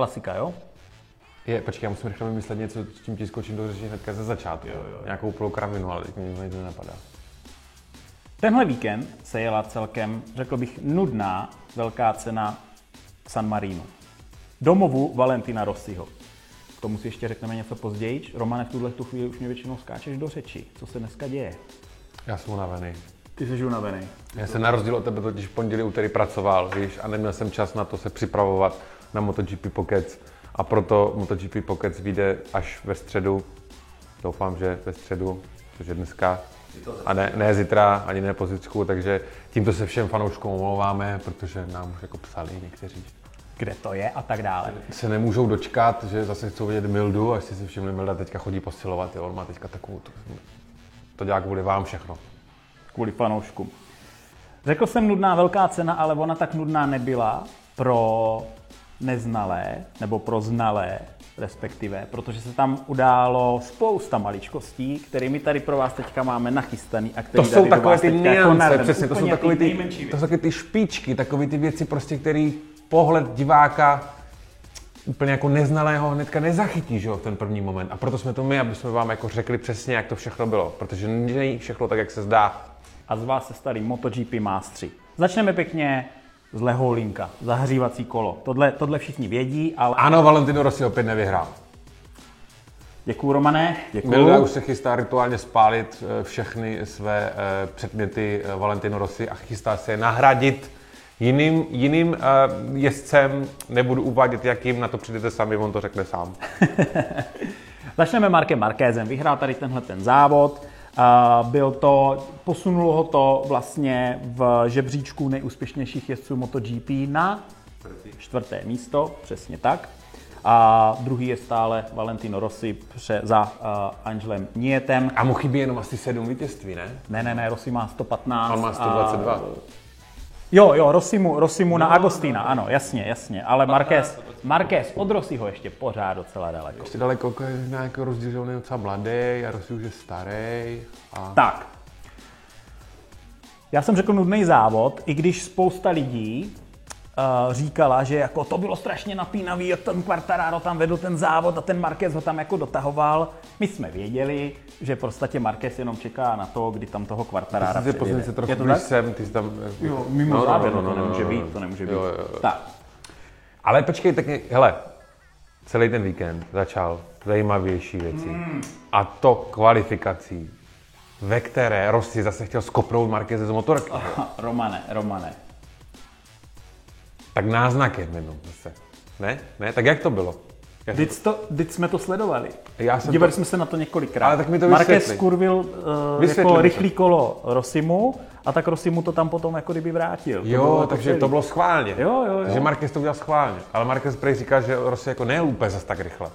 Klasika, jo? Je, počkej, já musím rychle vymyslet něco, s tím ti skočím do řeči hnedka ze začátku. Jo, jo. Nějakou úplnou kravinu, ale teď mi nic nenapadá. Tenhle víkend se jela celkem, řekl bych, nudná velká cena San Marino. Domovu Valentina Rossiho. K tomu si ještě řekneme něco později. Romane, v tuhle tu chvíli už mě většinou skáčeš do řeči. Co se dneska děje? Já jsem unavený. Ty jsi unavený. Já jsem na rozdíl od tebe totiž v pondělí, úterý pracoval, víš, a neměl jsem čas na to se připravovat na MotoGP Pockets a proto MotoGP Pockets vyjde až ve středu. Doufám, že ve středu, což je dneska, a ne, ne zítra, ani ne pozicku, takže tímto se všem fanouškům omlouváme, protože nám už jako psali někteří. Kde to je a tak dále. Se nemůžou dočkat, že zase chcou vidět Mildu, až si všimli, Milda teďka chodí posilovat, jo, on má teďka takovou, to, to dělá kvůli vám všechno. Kvůli fanouškům. Řekl jsem nudná velká cena, ale ona tak nudná nebyla pro neznalé, nebo pro znalé respektive, protože se tam událo spousta maličkostí, kterými tady pro vás teďka máme nachystaný a To jsou takové ty jako niance, přesně, to jsou takové ty, to jsou takové ty špičky, takové ty věci prostě, který pohled diváka úplně jako neznalého hnedka nezachytí, že jo, v ten první moment. A proto jsme to my, aby jsme vám jako řekli přesně, jak to všechno bylo, protože není všechno tak, jak se zdá. A z vás se starý MotoGP mástři. Začneme pěkně z Leholinka, zahřívací kolo. Tohle, tohle všichni vědí, ale... Ano, Valentino Rossi opět nevyhrál. Děkuju, Romane, Milda děkuju. už se chystá rituálně spálit eh, všechny své eh, předměty eh, Valentino Rossi a chystá se je nahradit jiným, jiným jezdcem. Nebudu uvádět, jakým, na to přijdete sami, on to řekne sám. Začneme Markem Markézem. Vyhrál tady tenhle ten závod. Byl to, posunulo ho to vlastně v žebříčku nejúspěšnějších jezdců MotoGP na čtvrté místo, přesně tak. A druhý je stále Valentino Rossi pře, za uh, Angelem Nietem. A mu chybí jenom asi sedm vítězství, ne? Ne, ne, ne, Rossi má 115. On má 122. A, jo, jo, Rossimu, Rossimu na Agostina, ano, jasně, jasně. Ale Marquez, Marquez od Rossiho ještě pořád docela daleko. Ještě daleko jako je nějaký rozdíl, že on je docela mladý a Rossi už je starý. A... Tak. Já jsem řekl nudný závod, i když spousta lidí říkala, že jako to bylo strašně napínavý, jak ten Quartararo tam vedl ten závod a ten Marquez ho tam jako dotahoval. My jsme věděli, že v podstatě Marquez jenom čeká na to, kdy tam toho Quartarara Ty jsi předjede. se trochu Je to blíž tak? sem, ty jsi tam... Jo, mimo No, no, záběr, no, no, no, to nemůže no, být, no. to nemůže být. Jo, jo, jo. Tak, Ale počkej, tak je- hele, celý ten víkend začal zajímavější věci. Hmm. A to kvalifikací, ve které Rossi zase chtěl skopnout Marqueze z motorky. Romane, Romane. Tak náznakem jenom zase. Ne? Ne? Tak jak to bylo? Jak Teď, to, teď jsme to sledovali. Já jsem Dívali to- jsme se na to několikrát. Ale tak mi to Marquez skurvil uh, Vysvětli jako mi to. rychlý kolo Rosimu a tak Rosimu to tam potom jako kdyby vrátil. To bylo Jo, jako takže celý. to bylo schválně. Jo, jo, jo. Takže Marquez to udělal schválně. Ale Marquez prej říká, že Rossi jako nejel úplně zas tak rychle.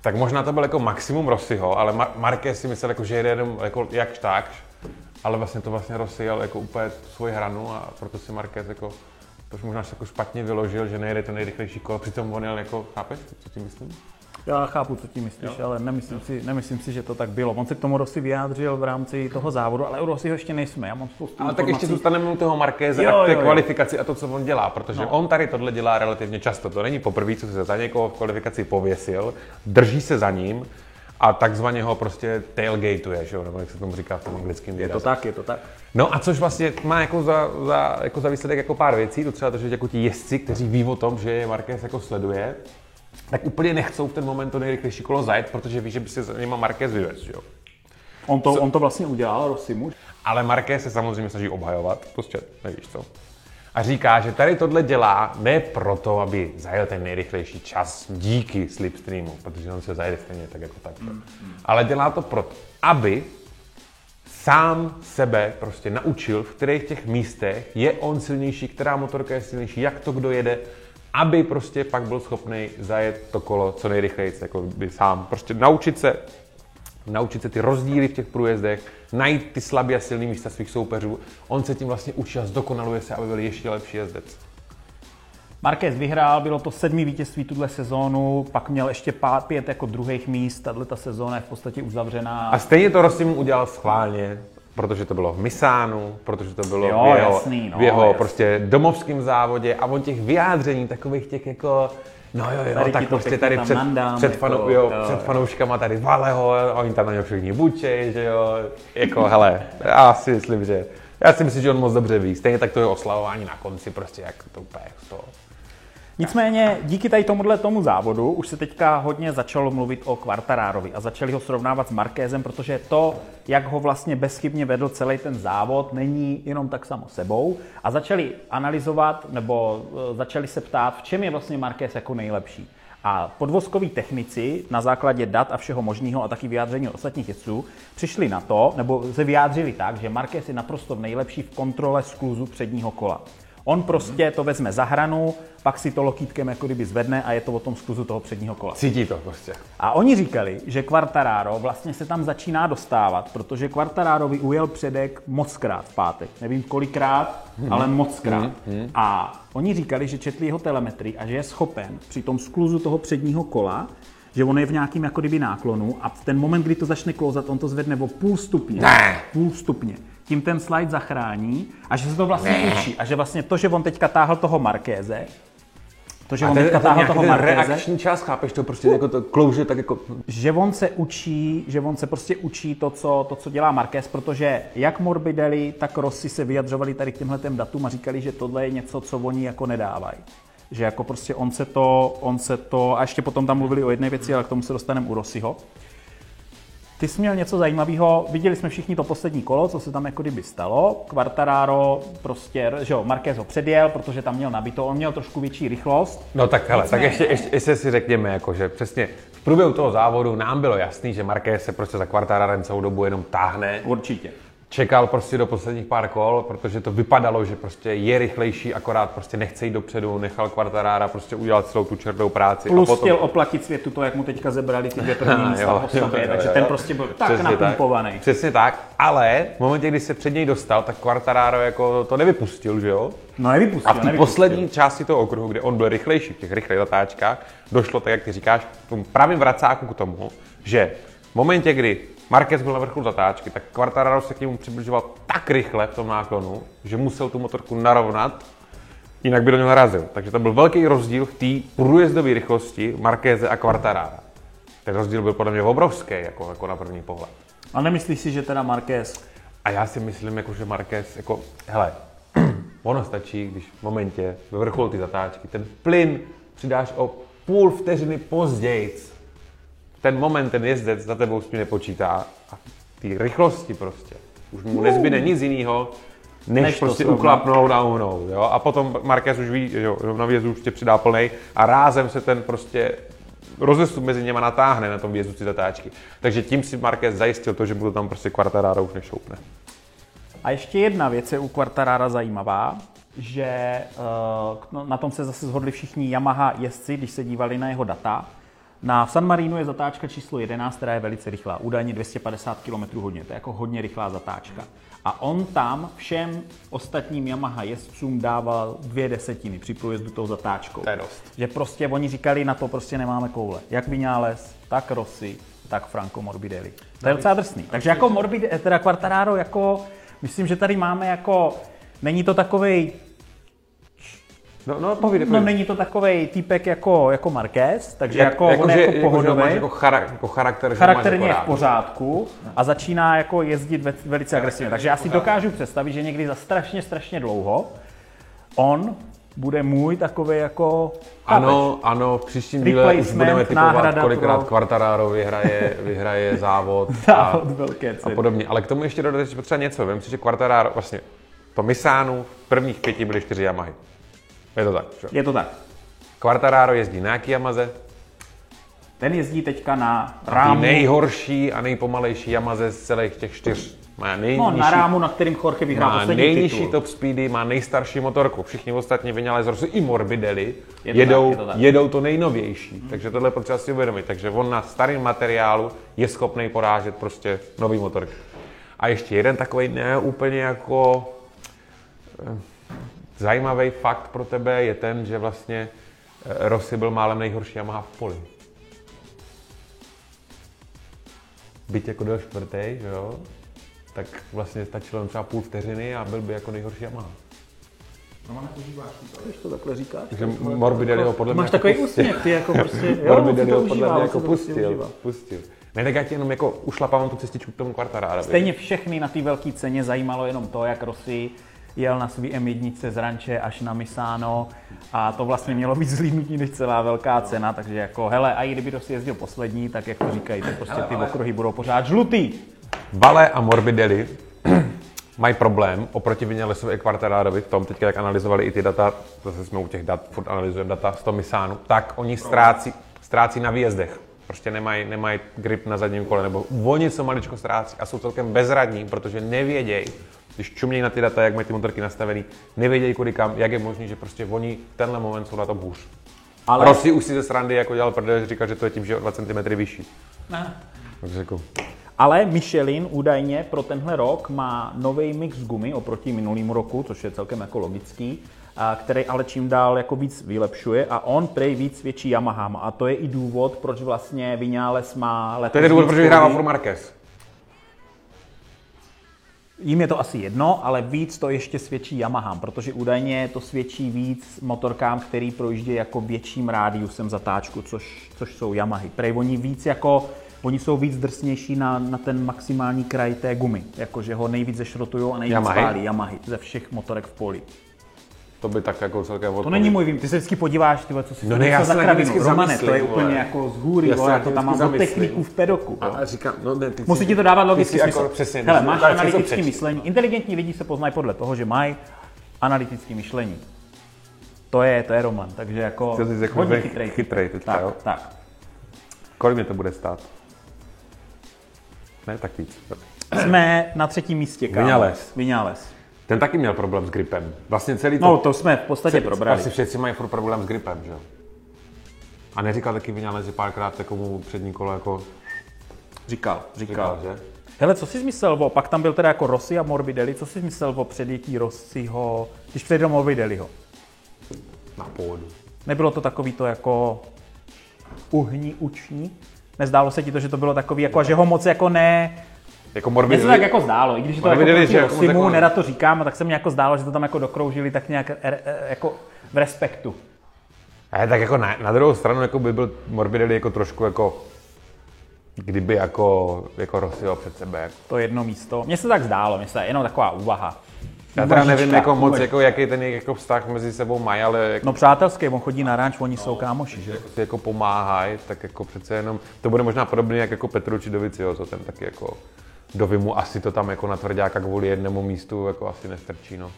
Tak možná to byl jako maximum Rossiho, ale Mar- Marquez si myslel, jako, že jede jenom jako jakž takž. Ale vlastně to vlastně Rossi jel jako úplně svoji hranu a proto si Marquez jako to už možná se jako špatně vyložil, že nejede to nejrychlejší kolo, přitom on jel jako, chápeš, co tím myslím? Já chápu, co tím myslíš, jo. ale nemyslím si, nemyslím si, že to tak bylo. On se k tomu Rossi vyjádřil v rámci toho závodu, ale u Rossiho ještě nejsme. Já mám spoustu Ale tak ještě informací. zůstaneme u toho Markéze Jo, a té jo, jo. kvalifikaci a to, co on dělá, protože No. on tady tohle dělá relativně často. To není poprvé, co se za někoho v kvalifikaci pověsil, drží se za ním a takzvaně ho prostě tailgateuje, že jo, nebo jak se tomu říká v tom anglickém Je to výrazu. tak, je to tak. No a což vlastně má jako za, za, jako za výsledek jako pár věcí, to třeba to, že jako ti jezdci, kteří ví o tom, že je Marquez jako sleduje, tak úplně nechcou v ten moment to nejrychlejší kolo zajet, protože ví, že by se za nima Marquez vyvez, že jo. On to, on to vlastně udělal, Rossimu. Ale Marquez se samozřejmě snaží obhajovat, prostě nevíš co. A říká, že tady tohle dělá ne proto, aby zajel ten nejrychlejší čas díky slipstreamu, protože on se zajede stejně tak jako tak. Ale dělá to proto, aby sám sebe prostě naučil, v kterých těch místech je on silnější, která motorka je silnější, jak to kdo jede, aby prostě pak byl schopný zajet to kolo co nejrychleji, jako by sám. Prostě naučit se naučit se ty rozdíly v těch průjezdech, najít ty slabé a silné místa svých soupeřů. On se tím vlastně učí a zdokonaluje se, aby byl ještě lepší jezdec. Marquez vyhrál, bylo to sedmý vítězství tuhle sezónu, pak měl ještě pár, pět jako druhých míst, tahle ta sezóna je v podstatě uzavřená. A stejně to Rossi mu udělal schválně, protože to bylo v Misánu, protože to bylo Jo, v jeho, jasný, no, v jeho jasný. prostě domovském závodě a on těch vyjádření, takových těch jako No jo, jo, Tady tak to prostě tady před, nandám, před, jako, fanou, jo, jo. před fanouškama tady Valeho, oni tam na něj všichni bučej, že jo, jako hele, já si myslím, že, já si myslím, že on moc dobře ví, stejně tak to je oslavování na konci, prostě jak to úplně toho. Nicméně díky tady tomuhle tomu závodu už se teďka hodně začalo mluvit o Quartararovi a začali ho srovnávat s Markézem, protože to, jak ho vlastně bezchybně vedl celý ten závod, není jenom tak samo sebou a začali analyzovat nebo eh, začali se ptát, v čem je vlastně Markéz jako nejlepší. A podvozkoví technici na základě dat a všeho možného a taky vyjádření ostatních jezdců přišli na to, nebo se vyjádřili tak, že Marquez je naprosto nejlepší v kontrole skluzu předního kola. On prostě to vezme za hranu, pak si to lokítkem jako kdyby zvedne a je to o tom skluzu toho předního kola. Cítí to prostě. A oni říkali, že Quartararo vlastně se tam začíná dostávat, protože Quartararovi ujel předek mockrát v pátek. Nevím kolikrát, ale mockrát. A oni říkali, že četli jeho telemetrii a že je schopen při tom skluzu toho předního kola, že on je v nějakým jako kdyby náklonu a v ten moment, kdy to začne klouzat, on to zvedne o půl stupně. Ne. Půl stupně. Tím ten slide zachrání a že se to vlastně učí. A že vlastně to, že on teďka táhl toho Markéze, to, že on teďka táhl toho Markéze, reakční čas, chápeš to prostě jako to klouže tak jako... že on se učí, že on se prostě učí to, co, to, co dělá Marquez, protože jak Morbidelli, tak Rossi se vyjadřovali tady k těmhle datům a říkali, že tohle je něco, co oni jako nedávají. Že jako prostě on se to, on se to, a ještě potom tam mluvili o jedné věci, ale k tomu se dostaneme u Rossiho. Ty jsi měl něco zajímavého, viděli jsme všichni to poslední kolo, co se tam jako kdyby stalo. Quartararo prostě, že jo, Marquez ho předjel, protože tam měl nabito, on měl trošku větší rychlost. No tak hele, tak Nicméně- ještě, ještě, ještě si řekněme, jako, že přesně v průběhu toho závodu nám bylo jasný, že Marquez se prostě za Quartararem celou dobu jenom táhne. Určitě. Čekal prostě do posledních pár kol, protože to vypadalo, že prostě je rychlejší, akorát prostě nechce jít dopředu, nechal Quartarara prostě udělat celou tu černou práci. Plus a potom... chtěl oplatit světu to, jak mu teďka zebrali ty dvě první Jo, místa po jo, sobě, jo, takže jo. ten prostě byl tak Přesně napumpovaný. Tak. Přesně tak, ale v momentě, kdy se před něj dostal, tak Quartararo jako to nevypustil, že jo? No nevypustil, A v té poslední části toho okruhu, kde on byl rychlejší v těch rychlých zatáčkách, došlo, tak jak ty říkáš, k tomu pravým vracáku k tomu, že v momentě, kdy Marquez byl na vrcholu zatáčky, tak Quartararo se k němu přibližoval tak rychle v tom náklonu, že musel tu motorku narovnat, jinak by do něho narazil. Takže to byl velký rozdíl v té průjezdové rychlosti Marqueze a Quartarara. Ten rozdíl byl podle mě obrovský, jako, jako na první pohled. A nemyslíš si, že teda Marquez A já si myslím, jako, že Marquez, jako, hele, ono stačí, když v momentě ve vrcholu ty zatáčky ten plyn přidáš o půl vteřiny později. Ten moment ten jezdec za tebou s tím nepočítá a ty rychlosti prostě. Už mu nezbyde nic jiného, než, Než to prostě uklapnout a uhnout. Jo? A potom Marquez už ví, že jo, na vjezdu už tě přidá plnej a rázem se ten prostě rozestup mezi něma natáhne na tom vjezdu ty zatáčky. Takže tím si Marquez zajistil to, že to tam prostě Quartararo už nešoupne. A ještě jedna věc je u Quartarara zajímavá, že eh, na tom se zase shodli všichni Yamaha jezdci, když se dívali na jeho data. Na San Marino je zatáčka číslo 11, která je velice rychlá, údajně 250 km hodně, to je jako hodně rychlá zatáčka. A on tam všem ostatním Yamaha jezdcům dával dvě desetiny při průjezdu tou zatáčkou. To je dost. Že prostě oni říkali, na to prostě nemáme koule. Jak Vinales, tak Rossi, tak Franco Morbidelli. To je docela drsný. Takže jako Morbidelli, teda Quartararo, jako, myslím, že tady máme jako, není to takovej, No, no povídej, no povídej. není to takovej týpek jako, jako Marquez, takže jako, on je že- jako že pohodový. máš jako, charak, jako charakter, že charakterně je v jako rád. pořádku a začíná jako jezdit ve, velice agresivně. Takže já si dokážu představit, že někdy za strašně, strašně dlouho on bude můj takový jako... Ano, ano, v příštím díle už budeme typovat, kolikrát pro- Quartararo vyhraje, vyhraje závod a, Závod velké a podobně. Ale k tomu ještě dodat ještě potřeba něco. Vím si, že Quartararo, vlastně to Misánu v prvních pěti byly čtyři Yamahy. Je to tak, že? Je to tak. Quartararo jezdí na jaký Yamaze? Ten jezdí teďka na rámu, nejhorší a nejpomalejší Yamaze z celých těch čtyř. Má nejnižší, no, na rámu, na kterým Jorge vyhrál má poslední nejnižší titul. top speedy, má nejstarší motorku. Všichni ostatní vyňali z Rosy i Morbidelli Je to jedou, tak, je to tak. jedou to nejnovější. Takže tohle je potřeba si uvědomit. Takže on na starém materiálu je schopný porážet prostě nový motorky. A ještě jeden takový ne úplně jako eh, zajímavý fakt pro tebe je ten, že vlastně eh, Rossi byl málem nejhorší Yamaha v poli. Byť jako byl čtvrtý, že jo, tak vlastně stačilo jen třeba půl vteřiny a byl by jako nejhorší Yamaha. Když to takhle říkáš. Takže Morbidelli ho podle mě Máš jako takový pustil. úsměv, ty jako prostě, jo, Morbidelli ho podle mě jako prostě pustil. pustil. Ne, tak já ti jenom jako ušlapávám tu cestičku k tomu kvartarádovi. Stejně všechny na té velké ceně zajímalo jenom to, jak Rossi jel na svý M1 z ranče až na Misano a to vlastně mělo být zlídnutí než celá velká cena, takže jako hele, a i kdyby Rossi jezdil poslední, tak jak to říkají, tak prostě ty okruhy budou pořád žlutý. Vale a Morbidelli mají problém oproti Vinalesovi a Quartararovi v tom, teďka jak analyzovali i ty data, zase jsme u těch dat, furt analyzujeme data z toho Misánu, tak oni ztrácí, ztrácí na výjezdech. Prostě nemají, nemají grip na zadním kole, nebo oni co maličko ztrácí a jsou celkem bezradní, protože nevědějí, když čumějí na ty data, jak mají ty motorky nastavený, nevědějí kudy kam, jak je možné, že prostě oni v tenhle moment jsou na tom hůř. Ale-. Rossi už si ze srandy jako dělal prdel, říkal, že to je tím, že je o 2 cm vyšší. Ne. Takže jako, Ale Michelin údajně pro tenhle rok má nový mix gumy oproti minulému roku, což je celkem jako logický, a který ale čím dál jako víc vylepšuje a on prej víc větší Yamaha. A to je i důvod, proč vlastně Vinales má letos to je důvod, proč body. Fur Marquez. Jím je to asi jedno, ale víc to ještě svědčí Yamaha, protože údajně to svědčí víc motorkám, který projíždějí jako větším rádiusem zatáčku, což, což jsou Yamahy. Prej oni víc jako, oni jsou víc drsnější na, na ten maximální kraj té gumy, jakože ho nejvíc zešrotují a nejvíc Yamahy? pálí Yamahy ze všech motorek v poli. To by tak jako celkem To není můj vím, ty se vždycky podíváš, ty vole, co si No to ne, je já za kravinu. vždycky Romane, to je vole. úplně jako z hůry, Já vole, já to tam mám zamyslím. techniků v pedoku. A, a říkám, no ne, ty Musí ti to dávat si smysl. Jako, přesně, Hele, máš analytické myšlení. Inteligentní lidi se poznají podle toho, že mají analytické myšlení. To je, to je Roman, takže jako jsi jako hodně ch- chytrej. chytrej teďka, tak, jo? tak. Kolik mě to bude stát? Ne, tak víc. Jsme na třetím místě, kámo. Vinales. Vinales. Ten taky měl problém s gripem. Vlastně celý to... No, to jsme v podstatě celý- probrali. Asi všetci mají furt problém s gripem, že jo? A neříkal taky že párkrát takovou přední kolo jako Říkal, říkal, říkal. že? Hele, co jsi myslel o, pak tam byl teda jako Rossi a Morbidelli, co jsi myslel o předjetí Rossiho, když předjel Morbidelliho? Na pódu. Nebylo to takový to jako uhní, uční? Nezdálo se ti to, že to bylo takový, jako, a že ho moc jako ne... Jako Mně se tak jako zdálo, i když to jako proti že jako Rossimu, jako- nerad to říkám, tak se mi jako zdálo, že to tam jako dokroužili tak nějak er, er, jako v respektu. Ale tak jako na, na druhou stranu jako by byl Morbidelli jako trošku jako kdyby jako, jako Rossiho před sebe. Jako. To jedno místo. Mně se tak zdálo, mně se jenom taková úvaha. Já teda nevím jako moc, jako, jaký ten jako vztah mezi sebou mají, ale jako, No přátelský, on chodí na ranč, oni jsou kámoši, že? si jako pomáhají, tak jako přece jenom, to bude možná podobné jak jako Petrucci Dovizioso, ten taky jako Dovi mu asi to tam jako na tvrdáka kvůli jednomu místu jako asi nestrčí, no.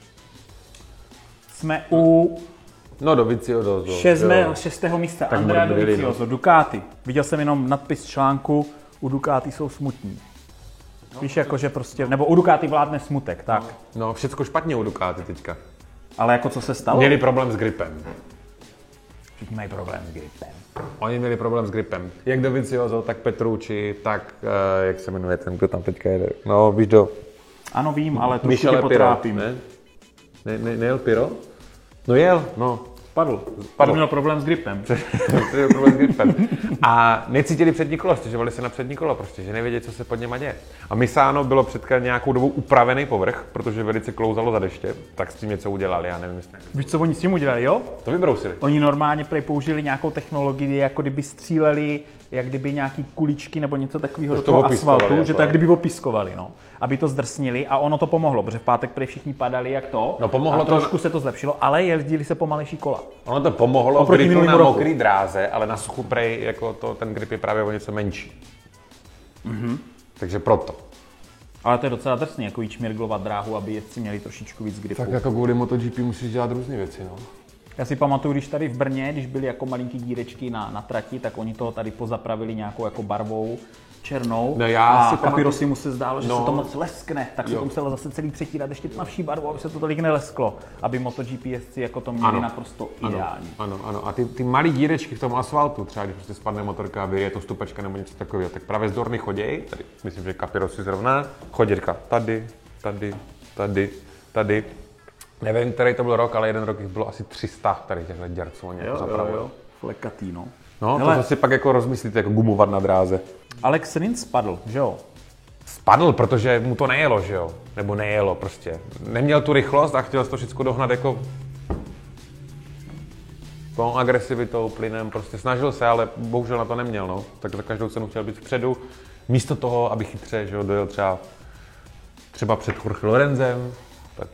Jsme u No Dovizioso. šestme, jo. šestého místa Tak Andrea Morbidelli, no. Dovizioso, Ducati. Viděl jsem jenom nadpis článku, u Ducati jsou smutní. Víš, jako že prostě, nebo u Ducati vládne smutek, tak. No, všecko špatně u Ducati teďka. Ale jako co se stalo? Měli problém s gripem. Všichni mají problém s gripem. Oni měli problém s gripem. Jak Dovizioso, tak Petrucci, tak, uh, jak se jmenuje ten, kdo tam teďka jede. No, víš do... Ano, vím, ale trošku tě potrápím. ne? Ne, ne, nejel Piro? No jel, no. Padl. Padl. To měl problém s gripem. Měl problém s gripem. A necítili přední kolo, stěžovali se na přední kolo, prostě, že nevěděli, co se pod něma děje. A Misano bylo před nějakou dobou upravený povrch, protože velice klouzalo za deště, tak s tím něco udělali, já nevím, jestli Víš, co oni s tím udělali, jo? to vybrousili. Oni normálně použili nějakou technologii, jako kdyby stříleli, jak kdyby nějaký kuličky nebo něco takového do to toho opiskovali, asfaltu, jako, že to jak kdyby opiskovali, no. Aby to zdrsnili a ono to pomohlo, protože v pátek prej všichni padali jak to. No, pomohlo a to- trošku se to zlepšilo, ale jezdili se pomalejší kola. Ono to pomohlo Oproti gripu na roku. mokrý dráze, ale na suchu prej, jako to, ten grip je právě o něco menší. Mhm. Takže proto. Ale to je docela drsný, jako jí šmirglovat dráhu, aby jezdci měli trošičku víc gripu. Tak jako kvůli MotoGP musíš dělat různé věci, no. Já si pamatuju, když tady v Brně, když byly jako malinký dírečky na, na trati, tak oni to tady pozapravili nějakou jako barvou černou. No já a si Kapirosi mu se zdálo, že No. se to moc leskne, tak se Jo. to muselo zase celý přetírat ještě tmavší barvou, aby se to tolik nelesklo, aby MotoGP jezdci jako to měli Ano. naprosto Ano, ideální. ano, ano. A ty, ty malé dírečky v tom asfaltu, třeba když prostě spadne motorka vyje to stupečka nebo něco takového, tak právě z Dorny choděj, tady myslím, že Kapirosi zrovna, chodí říká tady, tady, tady, tady. Nevím, který to byl rok, ale jeden rok jich bylo asi 300 tady těchto děr, co oni jako zapravili. flekatý, no. No, Hele. to si pak jako rozmyslíte, jako gumovat na dráze. Alex Rins spadl, že jo? Spadl, protože mu to nejelo, že jo? Nebo nejelo prostě. Neměl tu rychlost a chtěl to všechno dohnat jako tou agresivitou, plynem, prostě snažil se, ale bohužel na to neměl, no. Tak za každou cenu chtěl být vpředu. Místo toho, aby chytře, že jo, dojel třeba, třeba před Jorge Lorenzem, tak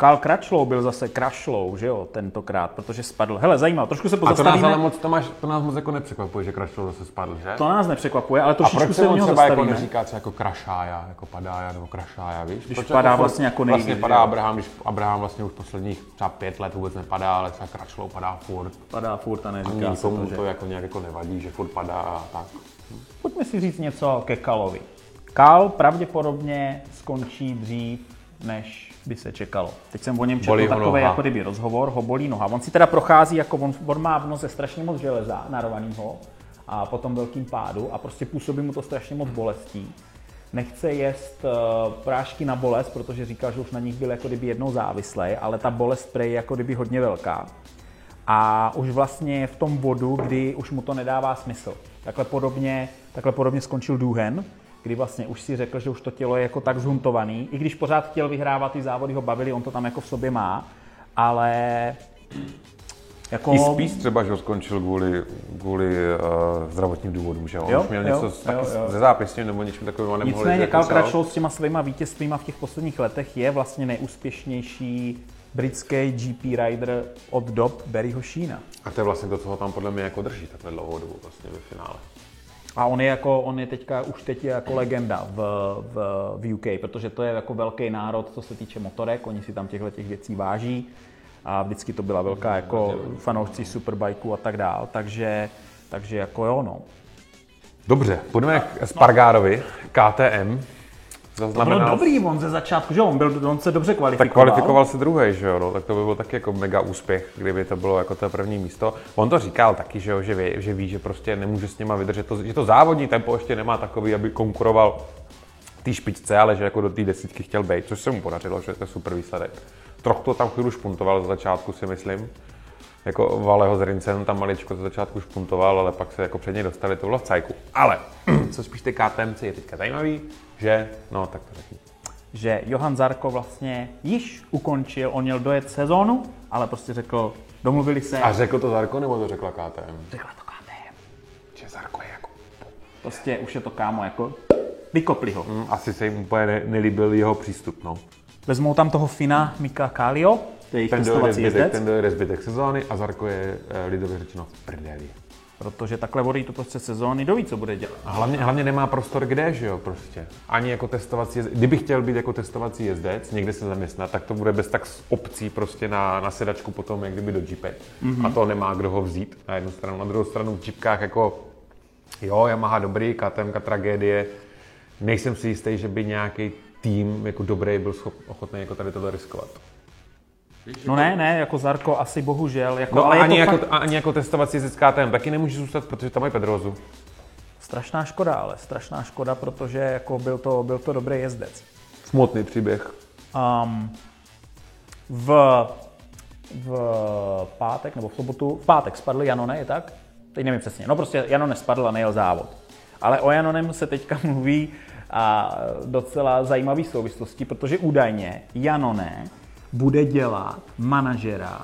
Karl Crutchlow byl zase Crashlow, že jo, tentokrát, protože spadl. Hele, zajímavé, trošku se a to nás pozastavíme. ale moc, to, máš, to nás moc jako nepřekvapuje, že Crashlow zase spadl, že? To nás nepřekvapuje, ale a trošičku proč se se on něho třeba jako neříká třeba jako Krašája, jako padája nebo Krašája, víš? Když Proč padá furt- vlastně jako nejvíc, Vlastně padá jo? Abraham, když Abraham vlastně už posledních třeba pět let vůbec nepadá, ale třeba Crashlow padá furt. Padá furt a A neříká se nikomu to, to, že... to jako nějak jako nevadí, že furt padá a tak. Pojďme si říct něco ke Kalovi. Kal pravděpodobně skončí dřív, než by se čekalo. Teď jsem o něm četl takový jako kdyby rozhovor, ho bolí noha. On si teda prochází, jako on, on má v noze strašně moc železa narvanýho a potom velkým pádu a prostě působí mu to strašně moc bolestí. Nechce jíst uh, prášky na bolest, protože říkal, že už na nich byl jako kdyby jednou závislý, ale ta bolest prej je jako kdyby hodně velká. A už vlastně je v tom bodu, kdy už mu to nedává smysl. Takhle podobně, takhle podobně skončil Duhen, kdy vlastně už si řekl, že už to tělo je jako tak zhuntovaný, i když pořád chtěl vyhrávat ty závody, ho bavili, on to tam jako v sobě má, ale jako... I spíš třeba, že ho skončil kvůli, kvůli uh, zdravotním důvodům, že on Jo, už měl jo, něco jo, jo. ze zápěstím nebo něčím takovým nemohl Nicméně celou. Crutchlow s těma svýma vítězstvíma v těch posledních letech je vlastně nejúspěšnější britský GP rider od dob Barryho Sheena. A to je vlastně to, co ho tam podle mě jako drží takhle dlouhou dobu vlastně ve finále. A on je jako, on je teďka, už teď je jako legenda v, v, v UK, protože to je jako velký národ, co se týče motorek, oni si tam těchto těch věcí váží a vždycky to byla velká jako fanoušci superbikeů a tak dál, takže, takže jako jo, no. Dobře, půjdeme k Spargárovi, KTM. To bylo Zaznamenal, dobrý on ze začátku, že on, byl, on se dobře kvalifikoval. tak kvalifikoval se druhý, že jo, no, tak to by byl taky jako mega úspěch, kdyby to bylo jako to první místo. On to říkal taky, že, jo, že, ví, že ví, že prostě nemůže s nima vydržet, to, že to závodní tempo ještě nemá takový, aby konkuroval té špičce, ale že jako do té desítky chtěl být, což se mu podařilo, že to je super výsledek. Trochu to tam chvíli špuntoval za začátku, si myslím. Jako Valeho s Rincem tam maličko za začátku špuntoval, ale pak se jako před něj dostali, to bylo v cajku. Ale, co spíš ty KTMC je teďka zajímavý, že, no tak to řekni. že Johan Zarko vlastně již ukončil, on měl dojet sezónu, ale prostě řekl, domluvili se, A řekl to Zarko, nebo to řekla KTM? řekla to KTM. Že Zarko je jako... Prostě už je to kámo jako, vykopli ho. Hm, asi se jim úplně ne, nelíbil jeho přístup, no. Vezmou tam toho Fina Mika Kálio, to je jejich Ten testovací jezdec, ten dojede zbytek sezóny a Zarko je eh, lidově řečeno v prdeli. Protože takhle odejít to prostě sezóny, kdo ví, co bude dělat. A hlavně, hlavně nemá prostor kde, že jo, prostě. Ani jako testovací jezdec. Kdyby chtěl být jako testovací jezdec, někde se zaměstnat, tak to bude bez tak s opcí prostě na, na sedačku potom, jak kdyby do jeepek. Mm-hmm. A to nemá kdo ho vzít na jednu stranu. Na druhou stranu v jeepkách jako, jo, Yamaha dobrý, KTM tragédie. Nejsem si jistý, že by nějaký tým jako dobrý byl schop, ochotný jako tady tohle riskovat. No ne, ne, jako Zarko asi bohužel, jako, No ale ani, jako, fakt ani jako testovací jezdec KTM taky nemůže zůstat, protože tam mají Pedrozu. strašná škoda, ale strašná škoda, protože jako byl to, byl to dobrý jezdec. Smutný příběh. Um, v, v pátek nebo v sobotu, v pátek spadl Janone, je tak? Teď nevím přesně. No prostě Janone spadl a nejel závod. Ale o Janonem se teďka mluví a docela zajímavý souvislosti, protože údajně Janone bude dělat manažera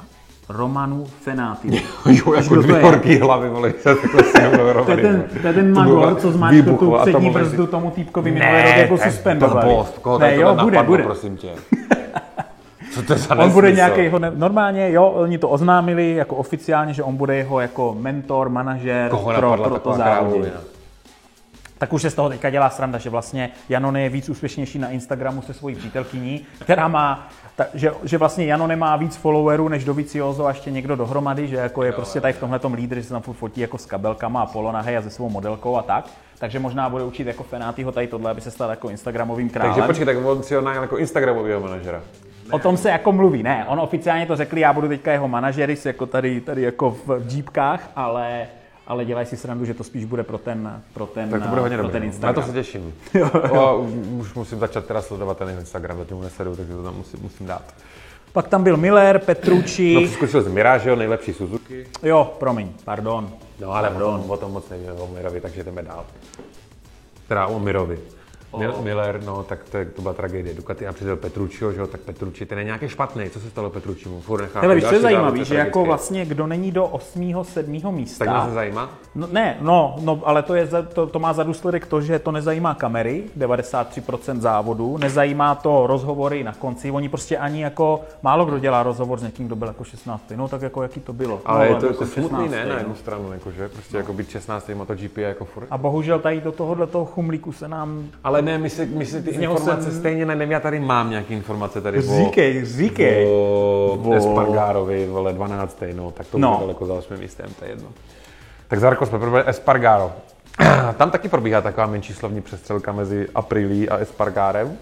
Romanu Fenati. Jo, jako to dvě je? horký hlavy, vole, se takhle si jdou To je ten, to je ten To Magor, co zmáčkl tu přední brzdu tomu týpkovi Ne, minulý rok jako to je suspendovali. blbost, koho Ne, jo, bude, napadlo, bude. prosím tě. Co to je za On bude nějaký, ne, normálně, jo, oni to oznámili jako oficiálně, že on bude jeho jako mentor, manažer Koho pro, pro to taková závodě. královina? Tak už se z toho teďka dělá sranda, že vlastně Janone je víc úspěšnější na Instagramu se svojí přítelkyní, která má, ta, že, že vlastně Janone má víc followerů než Dovizioso a ještě někdo dohromady, že jako je prostě tady v tomhle lídr, že se tam fotí jako s kabelkama a polonahej a se svou modelkou a tak. Takže možná bude učit jako Fenátyho tady tohle, aby se stal jako Instagramovým králem. Takže počkej, tak on si ho najal jako Instagramového manažera. O tom se jako mluví, ne, on oficiálně to řekl, já budu teďka jeho manažeris, jako tady, tady jako v jeepkách, ale, ale dělají si srandu, že to spíš bude pro ten, pro ten, Tak to bude hodně pro dobrý. ten no. Na Instagram. to se těším. o, už musím začat teda sledovat ten Instagram, zatím ho nesleduju, takže to tam musím, musím dát. Pak tam byl Miller, No, Petrucci, přeskočil z Mirage, jo, nejlepší Suzuki. jo, promiň, pardon. No ale o tom, o tom moc nevíme o Mirovi, takže jdeme dál. Teda o Mirovi. Mil- Miller, no, tak to, to byla tragédie. Ducati a přišel Petruccio, že jo, tak Petrucci, ten je nějaký špatný. Co se stalo Petruccimu? Furt nechápu. Hele, víš, co je závod, že jako vlastně kdo není do 8. 7. místa, Tak nás zajímá? No, ne, no, no, ale to, je, to, to má za důsledek to, že to nezajímá kamery, 93% závodu, nezajímá to rozhovory na konci, oni prostě ani jako, málo kdo dělá rozhovor s někým, kdo byl jako 16. No tak jako jaký to bylo. Ale no, je to jako jsem smutný, ne, 16., na no. jednu stranu, jakože, prostě jako být 16. MotoGP je jako furt. A bohužel tady do tohohle toho chumlíku se nám... Ale ne, my si, my si ty informace jsem- stejně nevím, já tady mám nějaké informace tady Říkej, říkej. o, O- o Espargarovi, vole, 12. no, tak to No. bude daleko za 8. místem, to je jedno. Tak Zarko jsme probrali Espargaro. Tam taky probíhá taková menší slovní přestřelka mezi Aprilí a Espargarem.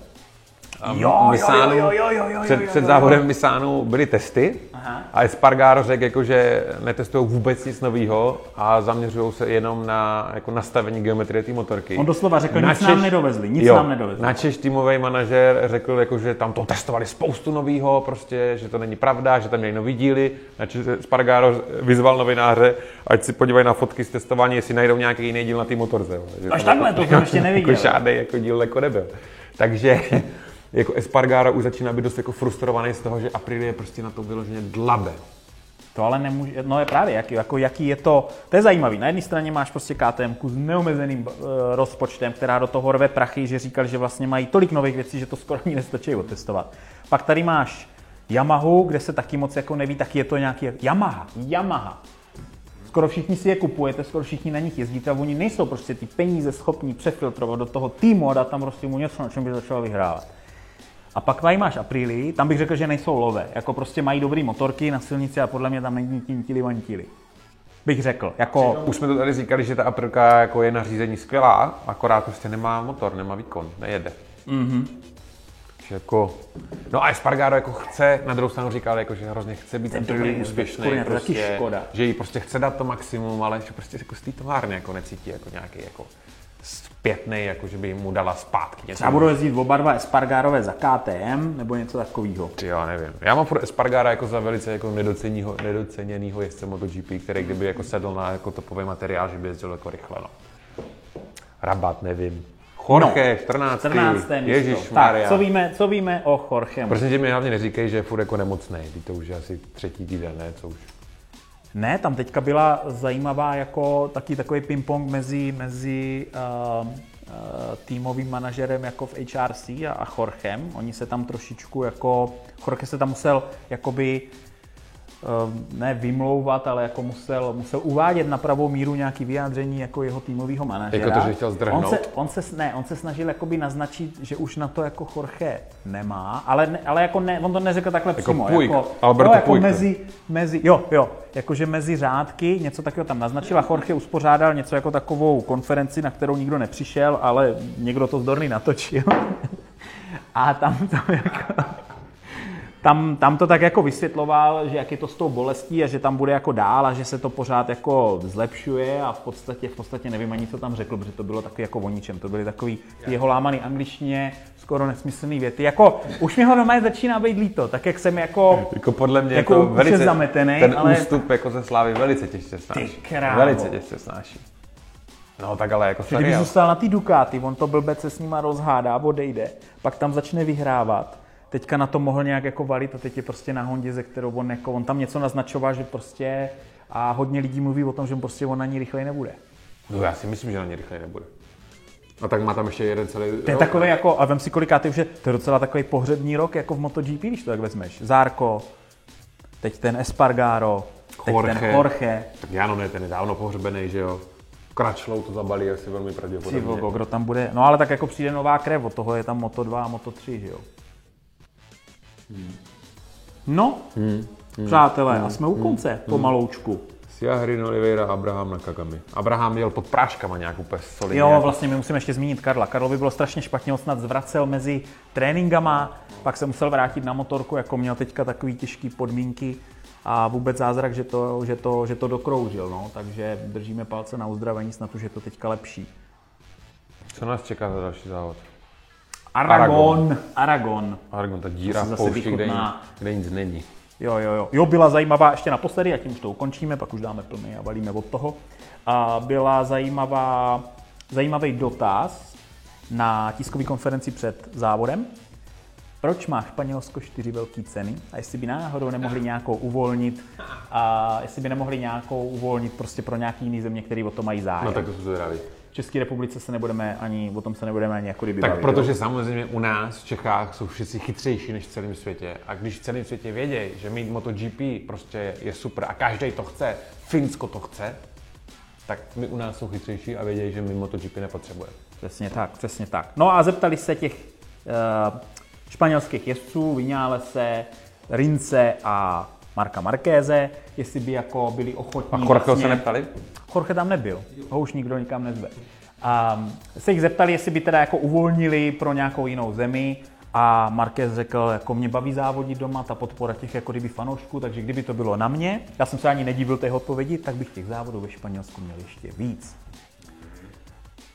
A Jo, jo, Misánu- jo, jo, jo, jo, před, jo, před jo, závodem Misánu byly testy Aha. a Espargaro řekl, jako, že netestují vůbec nic nového a zaměřují se jenom na jako nastavení geometrie té motorky. On doslova řekl, nic nám nedovezli, nic jo, nám nedovezli. Načež týmový manažer řekl, jako, že tam to testovali spoustu nového, prostě, že to není pravda, že tam měli nový díly. Načež Spargaro vyzval novináře, ať si podívají na fotky z testování, jestli najdou nějaký jiný díl na té motorce. jo. Až takhle, to jsem ještě neviděl. Jako žádný jako díl jako nebyl. Takže jako Espargaro už začíná být dost jako frustrovaný z toho, že Aprilia prostě na to vyloženě dlabe. To ale nemůže, no je právě, jaký, jako, jaký je to, to je zajímavý. Na jedné straně máš prostě KTM s neomezeným uh, rozpočtem, která do toho rve prachy, že říkali, že vlastně mají tolik nových věcí, že to skoro ani nestačí otestovat. Pak tady máš Yamahu, kde se taky moc jako neví, tak je to nějaký Yamaha, Yamaha. Skoro všichni si je kupujete, skoro všichni na nich jezdíte a oni nejsou prostě ty peníze schopní přefiltrovat do toho týmu a dát tam prostě mu něco, na čem by začal vyhrávat. A pak tady máš Aprilii, tam bych řekl, že nejsou lové. Jako prostě mají dobré motorky na silnici a podle mě tam není tintili vantili. Bych řekl. Jako, Už jsme to tady říkali, že ta Aprilka jako je na řízení skvělá, akorát prostě nemá motor, nemá výkon, nejede. Mm-hmm. Jako, no a Espargaro jako chce, na druhou stranu říkal, jako, že hrozně chce být dobrý, je úspěšný, kurňa, to je taky prostě, škoda. že jí prostě chce dát to maximum, ale že prostě jako z té továrny jako necítí jako nějaký jako zpětný, jako že by mu dala zpátky něco. já budu jezdit oba dva Espargarové za KTM nebo něco takového. Ty jo, nevím. Já mám furt Espargara jako za velice jako nedoceněnýho, nedoceněnýho jezdce MotoGP, který kdyby jako sedl na jako topový materiál, že by jezdil jako rychle, no. Rabat, nevím. Jorge, no, 14. 14. Ježíš. Tak, co víme, co víme o Jorgemu? Prosím tě, mi hlavně neříkej, že je furt jako nemocný. Teď to už je asi třetí týden, ne? Co už? Ne, tam teďka byla zajímavá jako taky takový ping-pong mezi, mezi uh, uh, týmovým manažerem jako v HRC a, a Jorgem. Oni se tam trošičku jako, Jorge se tam musel jakoby ne vymlouvat, ale jako musel, musel uvádět na pravou míru nějaký vyjádření jako jeho týmového manažera. Jako to, že chtěl zdrhnout? On se, on se, ne, on se snažil jakoby naznačit, že už na to jako Jorge nemá, ale, ne, ale jako ne, on to neřekl takhle Jako přímo. Puig, jako, Alberto no, jako Puig. mezi, mezi, jo, jo, jakože mezi řádky něco takového tam naznačil a Jorge uspořádal něco jako takovou konferenci, na kterou nikdo nepřišel, ale někdo to zdorný natočil. a tam to jako... Tam, tam to tak jako vysvětloval, že jak je to s tou bolestí a že tam bude jako dál a že se to pořád jako zlepšuje a v podstatě, v podstatě nevím ani, co tam řekl, protože to bylo taky jako o ničem. To byly takový jeho lámaný angličtině, skoro nesmyslný věty. Jako, už mi ho doma začíná být líto, tak jak jsem jako... Jako podle mě Jako jako velice, zametenej, ten ale- ústup jako ze Slávy velice těžce snáší. krávo. Velice těžce snáší. No tak ale jako kdyby zůstal na té Ducati, on to blbec se s nima rozhádá, odejde, pak tam začne vyhrávat. Teďka na to mohl nějak jako valit a teď je prostě na Hondě, ze kterou on, jako, on tam něco naznačoval, že prostě a hodně lidí mluví o tom, že prostě on na ní rychleji nebude. No já si myslím, že na ně rychleji nebude. A tak má tam ještě jeden celý To je takový jako, a vem si kolikátý už je, to je docela takový pohřební rok jako v MotoGP, když to tak vezmeš. Zárko, teď ten Espargaro, teď ten Jorge. Jorge, Tak Jano ne, ten je dávno pohřbený, že jo. Kračlou to zabalí asi velmi pravděpodobně. vogo, kdo tam bude, no ale tak jako přijde nová krev, od toho je tam Moto 2 a Moto 3, že jo. No, přátelé, a jsme u konce pomaloučku. Siahrin, Oliveira, Abraham na Kagami. Abraham jel pod práškama nějak úplně solidně. Jo, vlastně my musíme ještě zmínit Karla. Karlo by bylo strašně špatně, on snad zvracel mezi tréninkama, pak se musel vrátit na motorku, jako měl teďka takový těžké podmínky a vůbec zázrak, že to, že to, že to dokroužil, no. takže držíme palce na uzdravení, snad už je to teďka lepší. Co nás čeká za další závod? Aragon, Aragon. Aragon, ta díra v poušti, kde, nic- kde nic není. Jo, jo, jo. Jo, byla zajímavá ještě naposledy, a tím už to ukončíme, pak už dáme plný a valíme od toho. A byla zajímavá, zajímavý dotaz, na tiskové konferenci před závodem, proč má Španělsko čtyři velké ceny a jestli by náhodou nemohli nějakou uvolnit a jestli by nemohli nějakou uvolnit prostě pro nějaký jiný země, který o to mají zájem. No tak to jsou zvědaví. V České republice se nebudeme ani, o tom se nebudeme ani jako kdyby Tak bavit, protože jo. samozřejmě u nás v Čechách jsou všichni chytřejší než v celém světě. A když v celém světě vědějí, že mít MotoGP prostě je super a každý to chce, Finsko to chce, tak my u nás jsou chytřejší a vědějí, že my MotoGP nepotřebujeme. Přesně tak, přesně tak. No a zeptali se těch uh, španělských jezdců, Vinálese, Rince a Marka Markéze, jestli by jako byli ochotní... A Jorgeho se neptali? Jorge tam nebyl, ho už nikdo nikam nezve. A se jich zeptali, jestli by teda jako uvolnili pro nějakou jinou zemi a Marquez řekl, jako mě baví závodit doma, ta podpora těch jako kdyby fanoušků, takže kdyby to bylo na mě, já jsem se ani nedivil té odpovědi, tak bych těch závodů ve Španělsku měl ještě víc.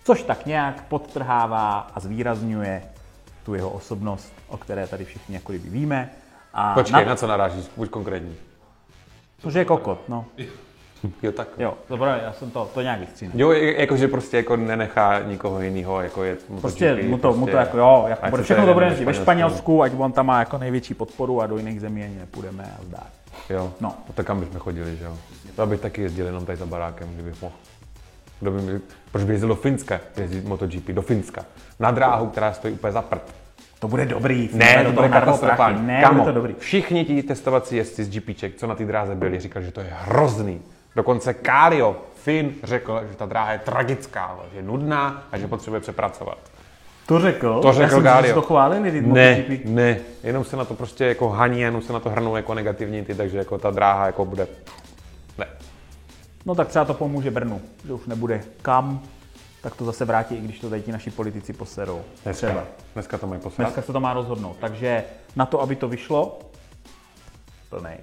Což tak nějak podtrhává a zvýrazňuje tu jeho osobnost, o které tady všichni jako kdyby víme. A Počkej, na, na co narážíš? Buď konkrétní. to, že je kokot, no. Jo, tak. Jo, dobré, já jsem to, to nějak vystříhnul. Jo, jakože prostě jako nenechá nikoho jiného, jako je Prostě mu to, mu to jako jo, jako bude všechno bude ve Španělsku, ať on tam má jako největší podporu a do jiných zemí ani nepůjdeme a zdá. Jo, No. no. tak kam bychom chodili, že jo? To bych taky jezdil jenom tady za barákem, kdybych mohl. Kdo by mi, proč by jezdil do Finska, jezdit MotoGP, do Finska, na dráhu, která stojí úplně za prd. To bude dobrý. Ne, to bude katastrofální. Ne, Kamo, bude to dobrý. všichni ti testovací jezdci z GPček, co na té dráze byli, říkali, že to je hrozný. Dokonce Kario, Finn, řekl, že ta dráha je tragická, že je nudná a že potřebuje přepracovat. To řekl? To Já řekl jsem Gario. že to chválili, ty Ne, ne, jenom se na to prostě jako haní, jenom se na to hrnou jako negativní ty, takže jako ta dráha jako bude, ne. No tak třeba to pomůže Brnu, že už nebude kam, tak to zase vrátí, i když to tady ti naši politici poserou. Dneska, Třeba. dneska to mají poserat. Dneska se to má rozhodnout. Takže na to, aby to vyšlo, plnej.